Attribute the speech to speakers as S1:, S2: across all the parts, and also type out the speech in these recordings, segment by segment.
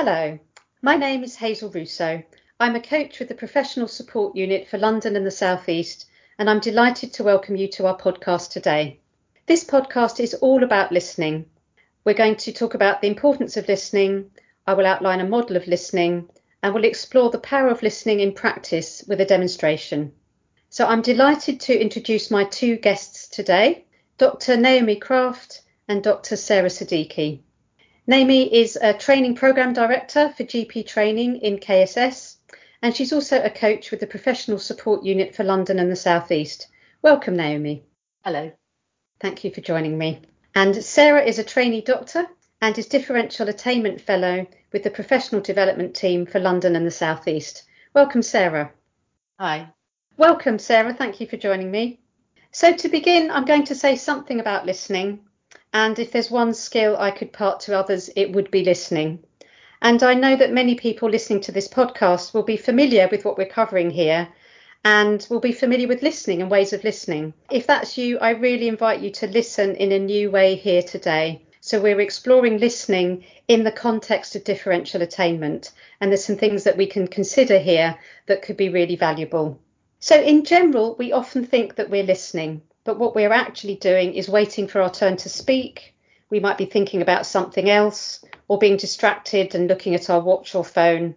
S1: Hello, my name is Hazel Russo. I'm a coach with the Professional Support Unit for London and the South East, and I'm delighted to welcome you to our podcast today. This podcast is all about listening. We're going to talk about the importance of listening. I will outline a model of listening and we'll explore the power of listening in practice with a demonstration. So I'm delighted to introduce my two guests today, Dr. Naomi Kraft and Dr. Sarah Siddiqui. Naomi is a training program director for GP training in KSS, and she's also a coach with the Professional Support Unit for London and the South East. Welcome, Naomi.
S2: Hello.
S1: Thank you for joining me. And Sarah is a trainee doctor and is Differential Attainment Fellow with the Professional Development Team for London and the South East. Welcome, Sarah.
S2: Hi.
S1: Welcome, Sarah. Thank you for joining me. So, to begin, I'm going to say something about listening and if there's one skill I could part to others, it would be listening. And I know that many people listening to this podcast will be familiar with what we're covering here and will be familiar with listening and ways of listening. If that's you, I really invite you to listen in a new way here today. So we're exploring listening in the context of differential attainment, and there's some things that we can consider here that could be really valuable. So, in general, we often think that we're listening, but what we're actually doing is waiting for our turn to speak. We might be thinking about something else or being distracted and looking at our watch or phone.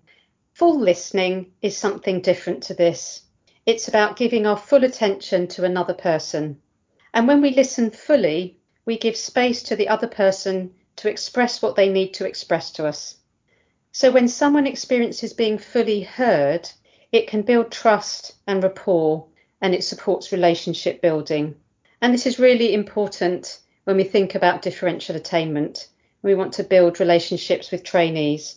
S1: Full listening is something different to this. It's about giving our full attention to another person. And when we listen fully, we give space to the other person to express what they need to express to us. So when someone experiences being fully heard, it can build trust and rapport and it supports relationship building. And this is really important when we think about differential attainment. We want to build relationships with trainees.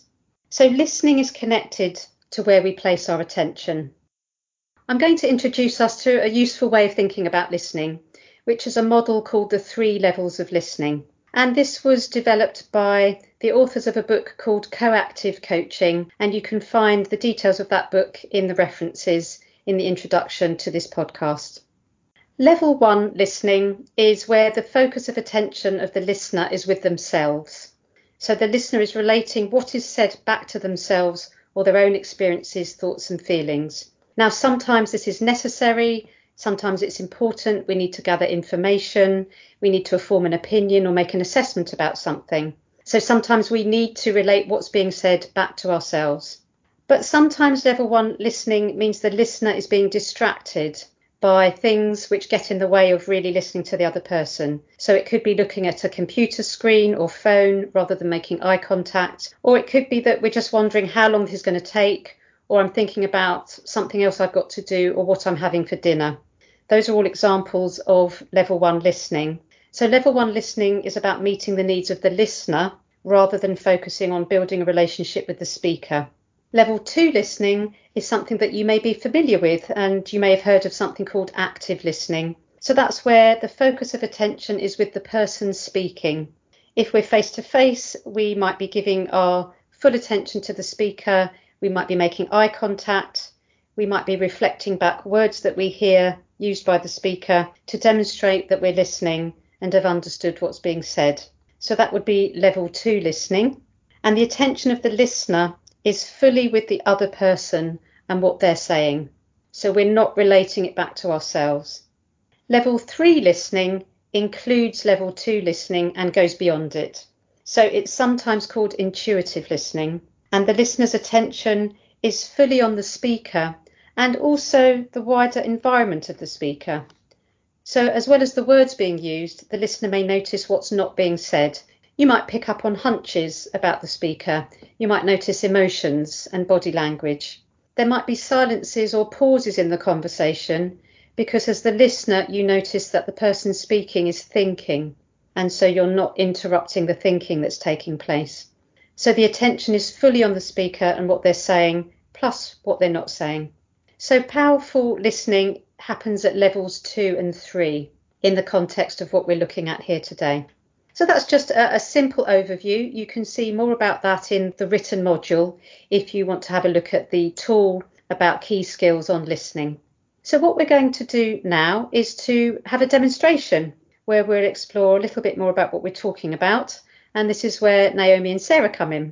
S1: So, listening is connected to where we place our attention. I'm going to introduce us to a useful way of thinking about listening, which is a model called the three levels of listening. And this was developed by the authors of a book called Coactive Coaching, and you can find the details of that book in the references in the introduction to this podcast. Level one listening is where the focus of attention of the listener is with themselves. So the listener is relating what is said back to themselves or their own experiences, thoughts, and feelings. Now, sometimes this is necessary, sometimes it's important. We need to gather information, we need to form an opinion or make an assessment about something. So sometimes we need to relate what's being said back to ourselves. But sometimes level one listening means the listener is being distracted by things which get in the way of really listening to the other person. So it could be looking at a computer screen or phone rather than making eye contact, or it could be that we're just wondering how long this is going to take, or I'm thinking about something else I've got to do, or what I'm having for dinner. Those are all examples of level one listening. So, level one listening is about meeting the needs of the listener rather than focusing on building a relationship with the speaker. Level two listening is something that you may be familiar with, and you may have heard of something called active listening. So that's where the focus of attention is with the person speaking. If we're face to face, we might be giving our full attention to the speaker, we might be making eye contact, we might be reflecting back words that we hear used by the speaker to demonstrate that we're listening and have understood what's being said. So that would be level two listening. And the attention of the listener is fully with the other person and what they're saying. So we're not relating it back to ourselves. Level three listening includes level two listening and goes beyond it. So it's sometimes called intuitive listening, and the listener's attention is fully on the speaker and also the wider environment of the speaker. So, as well as the words being used, the listener may notice what's not being said you might pick up on hunches about the speaker. You might notice emotions and body language. There might be silences or pauses in the conversation because, as the listener, you notice that the person speaking is thinking, and so you're not interrupting the thinking that's taking place. So the attention is fully on the speaker and what they're saying, plus what they're not saying. So powerful listening happens at levels two and three in the context of what we're looking at here today. So that's just a, a, simple overview. You can see more about that in the written module if you want to have a look at the tool about key skills on listening. So what we're going to do now is to have a demonstration where we'll explore a little bit more about what we're talking about. And this is where Naomi and Sarah come in.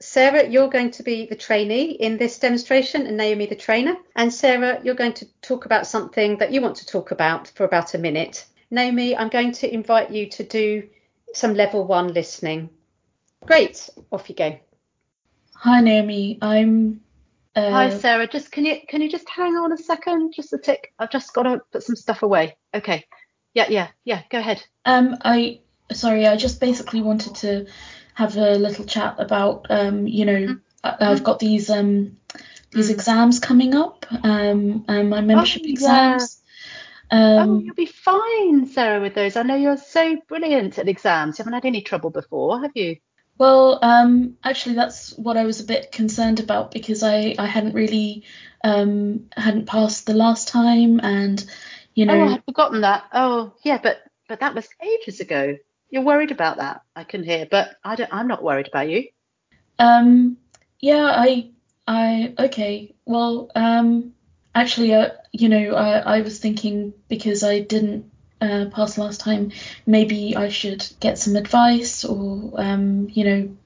S1: Sarah, you're going to be the trainee in this demonstration and Naomi the trainer. And Sarah, you're going to talk about something that you want to talk about for about a minute. Naomi, I'm going to invite you to do some level one listening. Great, off you go.
S2: Hi Naomi, I'm.
S3: Uh... Hi Sarah, just can you can you just hang on a second, just a tick. I've just got to put some stuff away. Okay. Yeah, yeah, yeah. Go ahead.
S2: Um, I sorry, I just basically wanted to have a little chat about um, you know, mm-hmm. I, have got these um these mm-hmm. exams coming up, um, and my membership oh, exams.
S3: Yeah. Um, oh, you'll be fine, Sarah, with those. I know you're so brilliant at exams. You haven't had any trouble before, have you?
S2: Well, um, actually, that's what I was a bit concerned about because I, I hadn't really um, hadn't passed the last time, and you know.
S3: Oh, I had forgotten that. Oh, yeah, but but that was ages ago. You're worried about that, I can hear, but I don't. I'm not worried about you.
S2: Um. Yeah. I. I. Okay. Well. Um. Actually, uh, you know, I, I was thinking because I didn't uh, pass last time, maybe I should get some advice, or um, you know,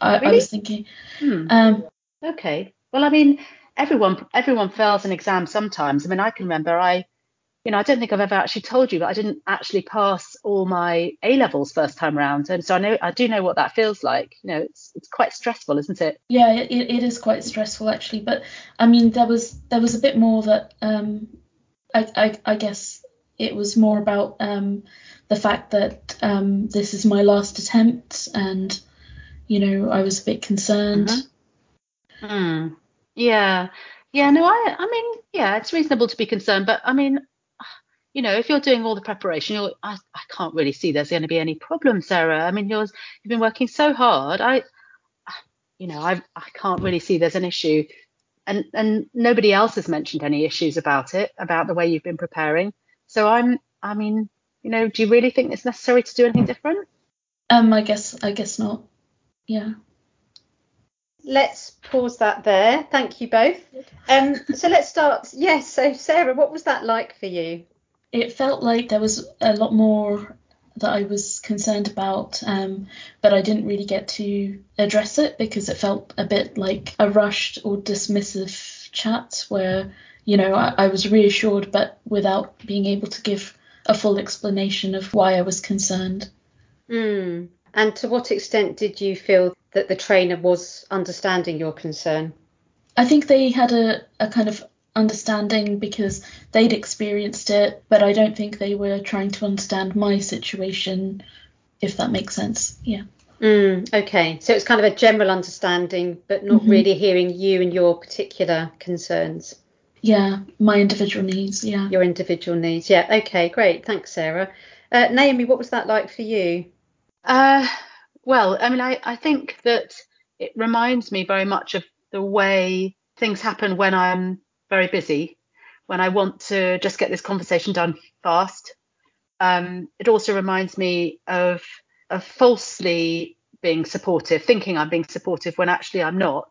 S2: I, really? I was thinking.
S3: Hmm. Um. Okay. Well, I mean, everyone everyone fails an exam sometimes. I mean, I can remember I you know, I don't think I've ever actually told you, but I didn't actually pass all my A levels first time round, and so I know I do know what that feels like. You know, it's it's quite stressful, isn't it?
S2: Yeah, it, it is quite stressful actually. But I mean, there was there was a bit more that um, I, I I guess it was more about um the fact that um this is my last attempt, and you know, I was a bit concerned.
S3: Mm-hmm. Mm. Yeah. Yeah, no, I I mean, yeah, it's reasonable to be concerned, but I mean, you know, if you're doing all the preparation, you're, I, I can't really see there's going to be any problem, Sarah. I mean, you're, you've been working so hard. I, you know, I, I can't really see there's an issue. And, and nobody else has mentioned any issues about it, about the way you've been preparing. So I'm, I mean, you know, do you really think it's necessary to do anything different?
S2: Um, I guess, I guess not. Yeah.
S1: Let's pause that there. Thank you both. Um, so let's start. Yes. So Sarah, what was that like for you?
S2: It felt like there was a lot more that I was concerned about, um, but I didn't really get to address it because it felt a bit like a rushed or dismissive chat where, you know, I, I was reassured but without being able to give a full explanation of why I was concerned.
S1: Mm. And to what extent did you feel that the trainer was understanding your concern?
S2: I think they had a, a kind of understanding because they'd experienced it, but I don't think they were trying to understand my situation, if that makes sense. Yeah.
S1: Mm, okay, so it's kind of a general understanding, but not mm-hmm. really hearing you and your particular concerns.
S2: Yeah, my individual needs. Yeah.
S1: Your individual needs. Yeah. Okay, great. Thanks, Sarah. Uh, Naomi, what was that like for you?
S3: Uh, well, I mean, I, I think that it reminds me very much of the way things happen when I'm very busy, when I want to just get this conversation done fast. Um, it also reminds me of, of falsely being supportive, thinking I'm being supportive when actually I'm not,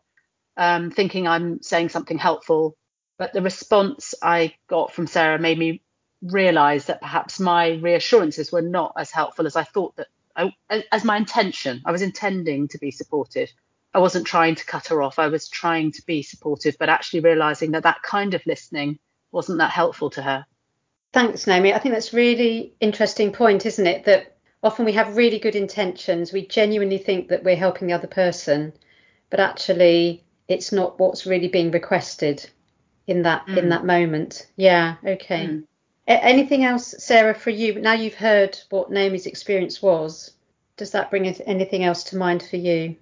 S3: um, thinking I'm saying something helpful. But the response I got from Sarah made me realize that perhaps my reassurances were not as helpful as I thought that I, as my intention. I was intending to be supportive. I wasn't trying to cut her off. I was trying to be supportive, but actually realizing that that kind of listening wasn't that helpful to her.
S1: Thanks, Naomi. I think that's really interesting point, isn't it? That often we have really good intentions. We genuinely think that we're helping the other person, but actually it's not what's really being requested in that mm. in that moment. Yeah. Okay. Mm. A- anything else, Sarah, for you? Now you've heard what Naomi's experience was. Does that bring anything else to mind for you?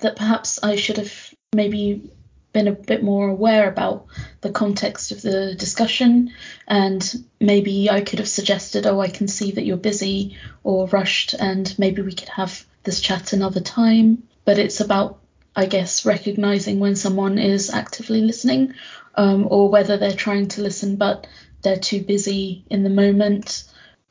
S2: That perhaps I should have maybe been a bit more aware about the context of the discussion and maybe I could have suggested oh I can see that you're busy or rushed and maybe we could have this chat another time. But it's about I guess recognizing when someone is actively listening um, or whether they're trying to listen but they're too busy in the moment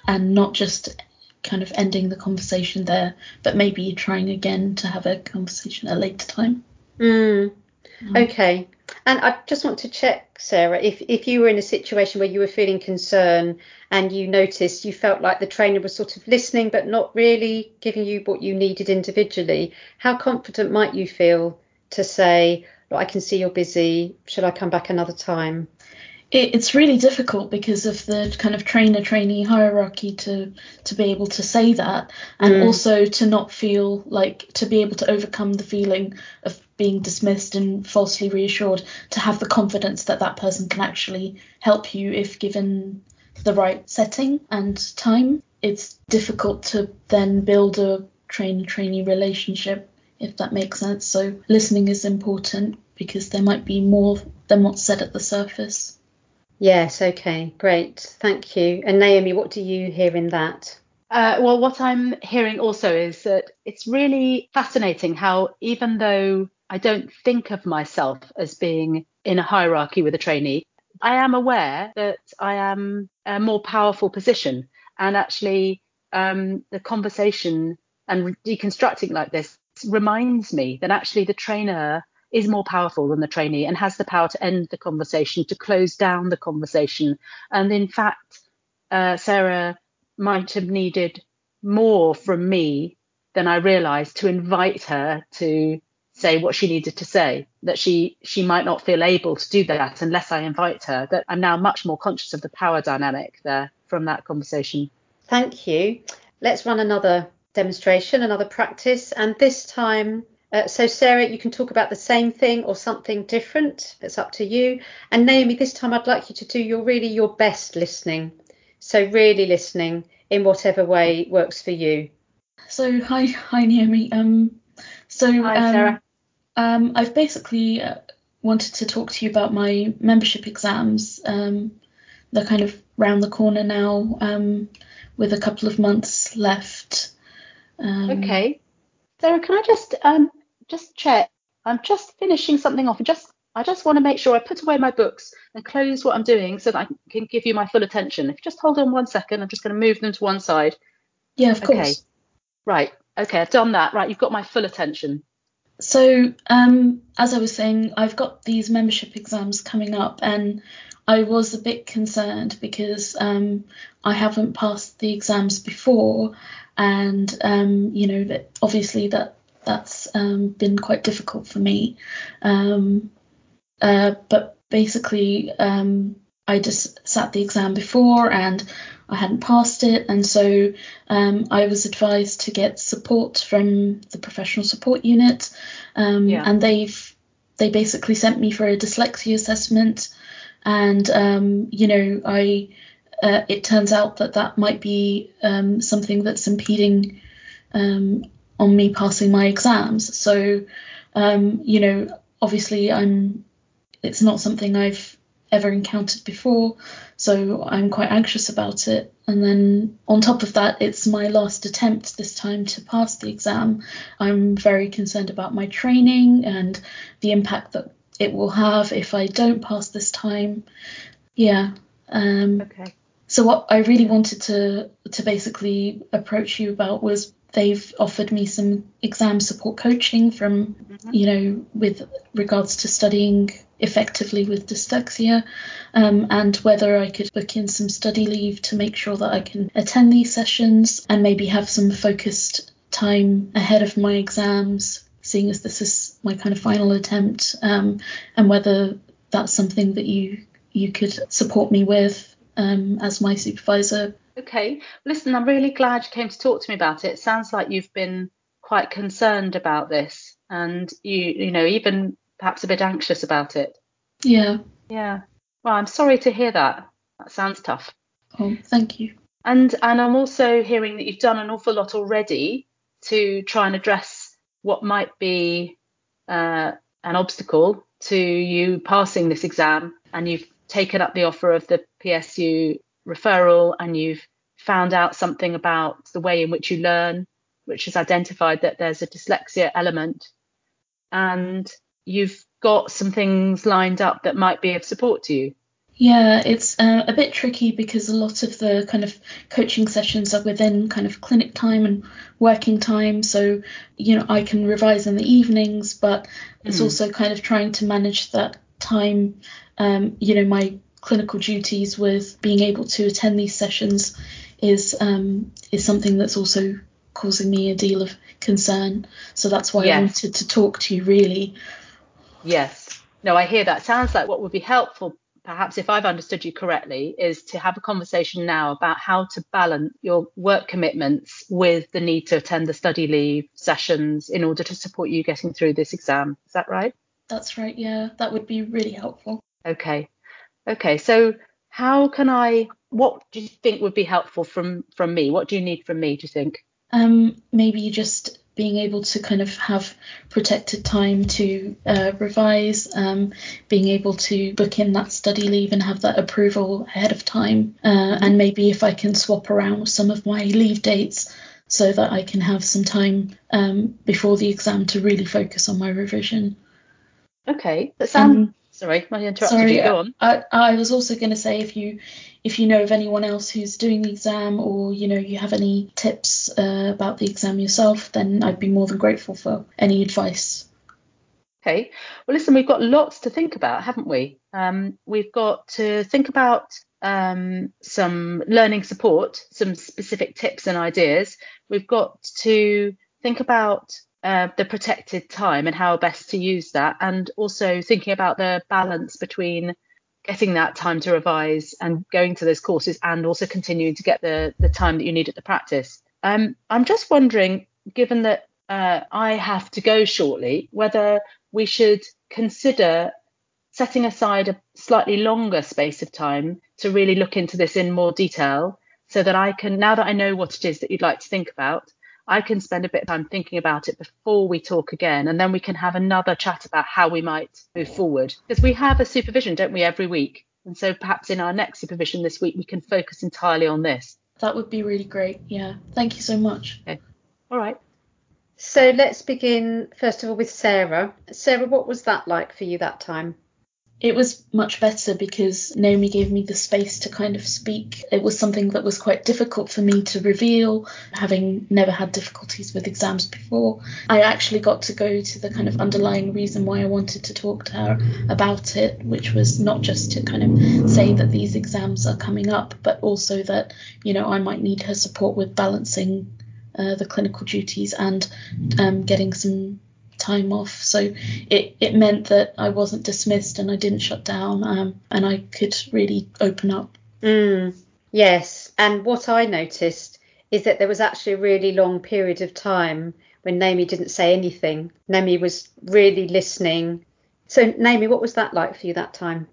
S2: and not just kind of ending the conversation there, but maybe trying again to have a conversation at a later time.
S1: Mm. Mm. Okay. And I just want to check, Sarah, if, if you were in a situation where you were feeling concern and you noticed you felt like the trainer was sort of listening but not really giving you what you needed individually, how confident might you feel to say, Look, I can see you're busy, should I come back another time?
S2: It, it's really difficult because of the kind of trainer trainee hierarchy to to be able to say that and mm. also to not feel like to be able to overcome the feeling of being dismissed and falsely reassured to have the confidence that that person can actually help you if given the right setting and time. It's difficult to then build a trainer trainee relationship if that makes sense. So listening is important because there might be more than what's said at the surface
S1: Yes, okay, great. Thank you. And Naomi, what do you hear in that?
S3: Uh, well, what I'm hearing also is that it's really fascinating how, even though I don't think of myself as being in a hierarchy with a trainee, I am aware that I am a more powerful position. And actually, um, the conversation and deconstructing like this reminds me that actually the trainer is more powerful than the trainee and has the power to end the conversation, to close down the conversation. And in fact, uh, Sarah might have needed more from me than I realized to invite her to say what she needed to say that she she might not feel able to do that unless I invite her that I'm now much more conscious of the power dynamic there from that conversation
S1: thank you let's run another demonstration another practice and this time uh, so, Sarah, you can talk about the same thing or something different. It's up to you. And Naomi, this time I'd like you to do your really your best listening. So, really listening in whatever way works for you.
S2: So, hi, hi, Naomi. Um, so,
S3: hi, um, Sarah.
S2: Um, I've basically uh, wanted to talk to you about my membership exams. Um, they're kind of round the corner now, um, with a couple of months left.
S3: Um, okay. Sarah, can I just um, just check. I'm just finishing something off. I Just I just want to make sure I put away my books and close what I'm doing so that I can give you my full attention. If you just hold on one second, I'm just going to move them to one side.
S2: Yeah, of course.
S3: Okay. Right. Okay, I've done that. Right, you've got my full attention.
S2: So, um, as I was saying, I've got these membership exams coming up, and I was a bit concerned because um, I haven't passed the exams before, and um, you know that obviously that that's um, been quite difficult for me. Um, uh, but basically, um, I just sat the exam before and I hadn't passed it, and so um, I was advised to get support from the professional support unit, um, yeah. and they've they basically sent me for a dyslexia assessment, and um, you know I. Uh, it turns out that that might be something that's impeding um, on me passing my exams. So, um, you know, obviously I'm it's not something I've ever encountered before, so I'm quite anxious about it. And then on top of that, it's my last attempt this time to pass the exam. I'm very concerned about my training and the impact that it will have if I don't pass this time. Yeah. Um,
S3: okay.
S2: So what I really wanted to to basically approach you about was they've offered me some exam support coaching from mm-hmm. you know with regards to studying effectively with dyslexia um, and whether I could book in some study leave to make sure that I can attend these sessions and maybe have some focused time ahead of my exams seeing as this is my kind of final attempt um, and whether that's something that you you could support me with um, as my supervisor
S3: Okay. Listen, I'm really glad you came to talk to me about it. It sounds like you've been quite concerned about this and you you know even perhaps a bit anxious about it.
S2: Yeah.
S3: Yeah. Well, I'm sorry to hear that. That sounds tough.
S2: Oh, thank you.
S3: And and I'm also hearing that you've done an awful lot already to try and address what might be uh, an obstacle to you passing this exam, and you've taken up the offer of the PSU referral and you've found out something about the way in which you learn, which has identified that there's a dyslexia element, and you've got some things lined up that might be of support to you.
S2: Yeah, it's uh, a bit tricky because a lot of the kind of coaching sessions are within kind of clinic time and working time. So, you know, I can revise in the evenings, but it's mm. also kind of trying to manage that time, um, you know, my clinical duties with being able to attend these sessions is um, is something that's also causing me a deal of concern. So that's why yes. I wanted to talk to you really.
S3: Yes. No, I hear that. Sounds like what would be helpful, perhaps if I've understood you correctly, is to have a conversation now about how to balance your work commitments with the need to attend the study leave sessions in order to support you getting through this exam. Is that right?
S2: That's right. Yeah, that would be really helpful.
S3: Okay. Okay. So how can I what do you think would be helpful from from me? What do you need from me, do you think?
S2: Um, maybe just being able to kind of have protected time to uh, revise, um, being able to book in that study leave and have that approval ahead of time, uh, and maybe if I can swap around some of my leave dates so that I can have some time um, before the exam to really focus on my revision.
S3: Okay, that sounds. Um, sorry, I interrupted sorry, you. Go on.
S2: I, I was also going to say if you if you know of anyone else who's doing the exam or you know you have any tips uh, about the exam yourself, then I'd be more than grateful for any advice.
S3: Okay. Well, listen, we've got lots to think about, haven't we? Um, we've got to think about um, some learning support, some specific tips and ideas. We've got to think about uh, the protected time and how best to use that, and also thinking about the balance between getting that time to revise and going to those courses and also continuing to get the, the time that you need at the practice. Um, I'm just wondering, given that uh, I have to go shortly, whether we should consider setting aside a slightly longer space of time to really look into this in more detail so that I can, now that I know what it is that you'd like to think about, I can spend a bit of time thinking about it before we talk again, and then we can have another chat about how we might move forward. Because we have a supervision, don't we, every week? And so perhaps in our next supervision this week, we can focus entirely on this.
S2: That would be really great. Yeah. Thank you so much.
S3: Okay. All right.
S1: So let's begin, first of all, with Sarah. Sarah, what was that like for you that time?
S2: It was much better because Naomi gave me the space to kind of speak. It was something that was quite difficult for me to reveal, having never had difficulties with exams before. I actually got to go to the kind of underlying reason why I wanted to talk to her about it, which was not just to kind of say that these exams are coming up, but also that, you know, I might need her support with balancing uh, the clinical duties and um, getting some time off. So it, it meant that I wasn't dismissed and I didn't shut down um, and I could really open up.
S1: Mm, yes. And what I noticed is that there was actually a really long period of time when Naomi didn't say anything. Naomi was really listening. So, Naomi, what was that like for you that time?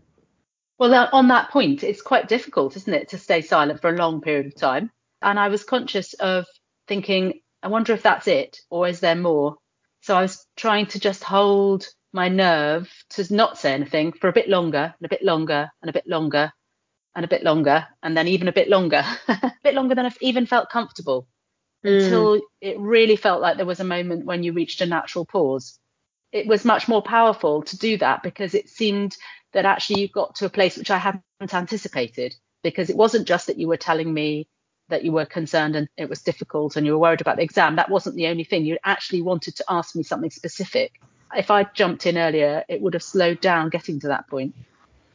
S3: Well, on that point, it's quite difficult, isn't it, to stay silent for a long period of time? And I was conscious of thinking, I wonder if that's it, or is there more? So I was trying to just hold my nerve to not say anything for a bit longer and a bit longer and a bit longer and a bit longer and then even a bit longer, a bit longer than I even felt comfortable mm. until it really felt like there was a moment when you reached a natural pause. It was much more powerful to do that because it seemed that actually you got to a place which I hadn't anticipated because it wasn't just that you were telling me that you were concerned and it was difficult and you were worried about the exam. That wasn't the only thing. You actually wanted to ask me something specific. If I jumped in earlier, it would have slowed down getting to that point.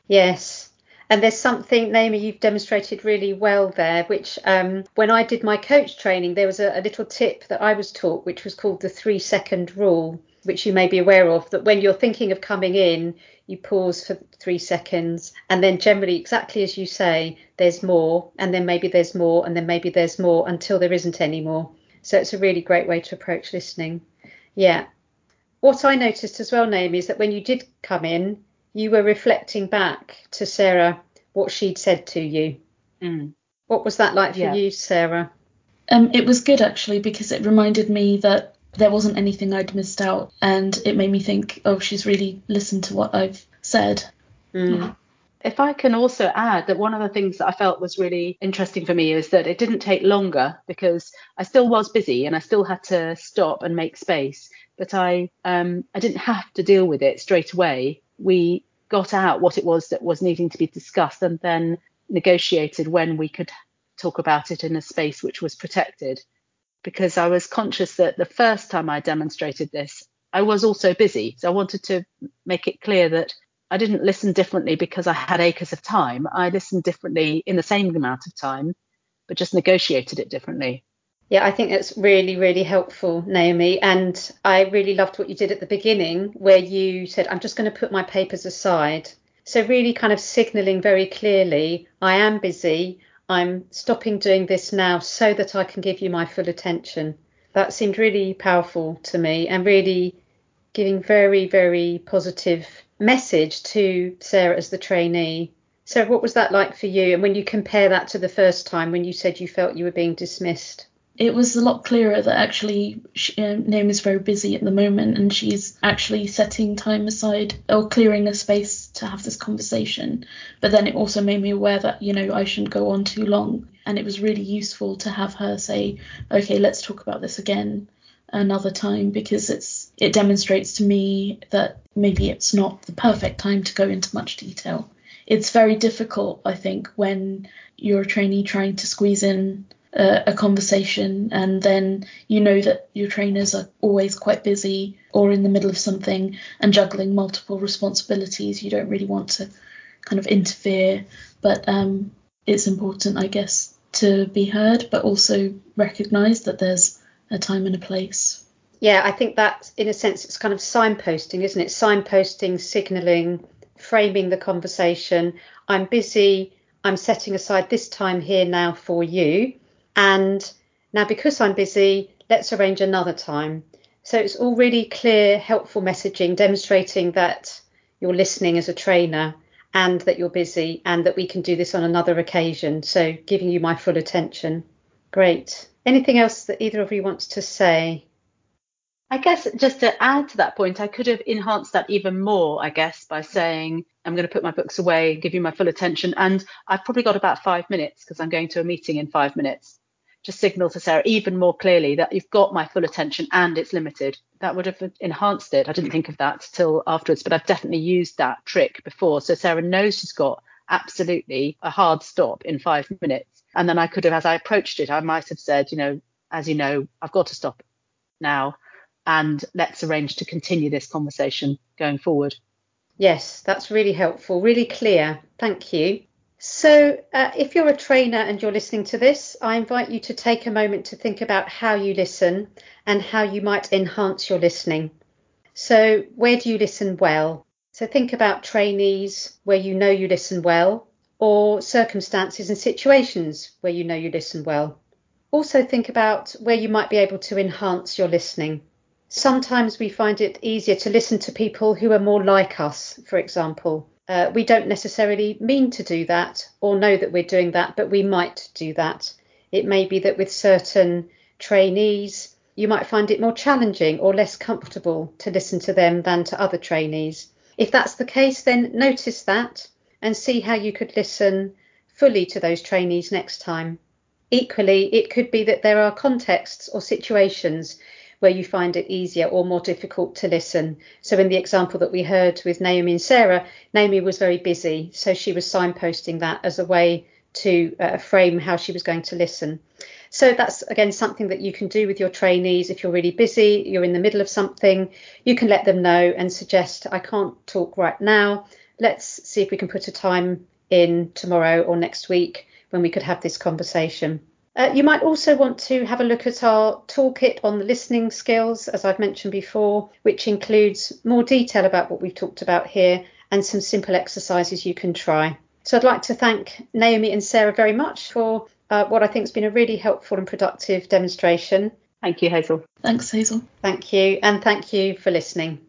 S1: Yes. And there's something, Naomi, you've demonstrated really well there, which um, when I did my coach training, there was a, a little tip that I was taught, which was called the three second rule, which you may be aware of, that when you're thinking of coming in, you pause for three seconds, and then generally, exactly as you say, there's more, and then maybe there's more, and then maybe there's more until there isn't any more. So it's a really great way to approach listening. Yeah. What I noticed as well, Naomi, is that when you did come in, you were reflecting back to Sarah what she'd said to you. Mm. What was that like for yeah. you, Sarah?
S2: Um, it was good actually because it reminded me that there wasn't anything I'd missed out, and it made me think, oh, she's really listened to what I've said.
S3: Mm. If I can also add that one of the things that I felt was really interesting for me is that it didn't take longer because I still was busy and I still had to stop and make space, but I um, I didn't have to deal with it straight away. We got out what it was that was needing to be discussed and then negotiated when we could talk about it in a space which was protected because I was conscious that the first time I demonstrated this, I was also busy. So I wanted to make it clear that I didn't listen differently because I had acres of time. I listened differently in the same amount of time, but just negotiated it differently.
S1: Yeah, I think that's really, really helpful, Naomi. And I really loved what you did at the beginning, where you said, I'm just going to put my papers aside. So, really kind of signaling very clearly, I am busy. I'm stopping doing this now so that I can give you my full attention. That seemed really powerful to me and really giving very, very positive message to Sarah as the trainee. So, what was that like for you? And when you compare that to the first time when you said you felt you were being dismissed?
S2: It was a lot clearer that actually she, uh, Naomi's very busy at the moment and she's actually setting time aside or clearing a space to have this conversation. But then it also made me aware that, you know, I shouldn't go on too long. And it was really useful to have her say, okay, let's talk about this again another time because it's it demonstrates to me that maybe it's not the perfect time to go into much detail. It's very difficult, I think, when you're a trainee trying to squeeze in a, a conversation and then you know that your trainers are always quite busy or in the middle of something and juggling multiple responsibilities. You don't really want to kind of interfere, but um, it's important, I guess, to be heard, but also recognise that there's a time and a place.
S1: Yeah, I think that in a sense it's kind of signposting, isn't it? Signposting, signalling, framing the conversation. I'm busy. I'm setting aside this time here now for you. And now, because I'm busy, let's arrange another time. So it's all really clear, helpful messaging demonstrating that you're listening as a trainer and that you're busy and that we can do this on another occasion. So giving you my full attention. Great. Anything else that either of you wants to say?
S3: I guess just to add to that point, I could have enhanced that even more, I guess, by saying, I'm going to put my books away, give you my full attention. And I've probably got about five minutes because I'm going to a meeting in five minutes. Just signal to Sarah even more clearly that you've got my full attention and it's limited. That would have enhanced it. I didn't think of that till afterwards, but I've definitely used that trick before. So Sarah knows she's got absolutely a hard stop in five minutes. And then I could have, as I approached it, I might have said, you know, as you know, I've got to stop now and let's arrange to continue this conversation going forward.
S1: Yes, that's really helpful, really clear. Thank you. So, uh, if you're a trainer and you're listening to this, I invite you to take a moment to think about how you listen and how you might enhance your listening. So, where do you listen well? So, think about trainees where you know you listen well, or circumstances and situations where you know you listen well. Also, think about where you might be able to enhance your listening sometimes we find it easier to listen to people who are more like us, for example. Uh, we don't necessarily mean to do that or know that we're doing that, but we might do that. It may be that with certain trainees, you might find it more challenging or less comfortable to listen to them than to other trainees. If that's the case, then notice that and see how you could listen fully to those trainees next time. Equally, it could be that there are contexts or situations where you find it easier or more difficult to listen. So, in the example that we heard with Naomi and Sarah, Naomi was very busy, so she was signposting that as a way to uh, frame how she was going to listen. So that's again something that you can do with your trainees. If you're really busy, you're in the middle of something, you can let them know and suggest, I can't talk right now. Let's see if we can put a time in tomorrow or next week when we could have this conversation. Uh, you might also want to have a look at our toolkit on the listening skills, as I've mentioned before, which includes more detail about what we've talked about here and some simple exercises you can try. So I'd like to thank Naomi and Sarah very much for uh, what I think has been a really helpful and productive demonstration.
S3: Thank you, Hazel.
S2: Thanks, Hazel.
S1: Thank you, and thank you for listening.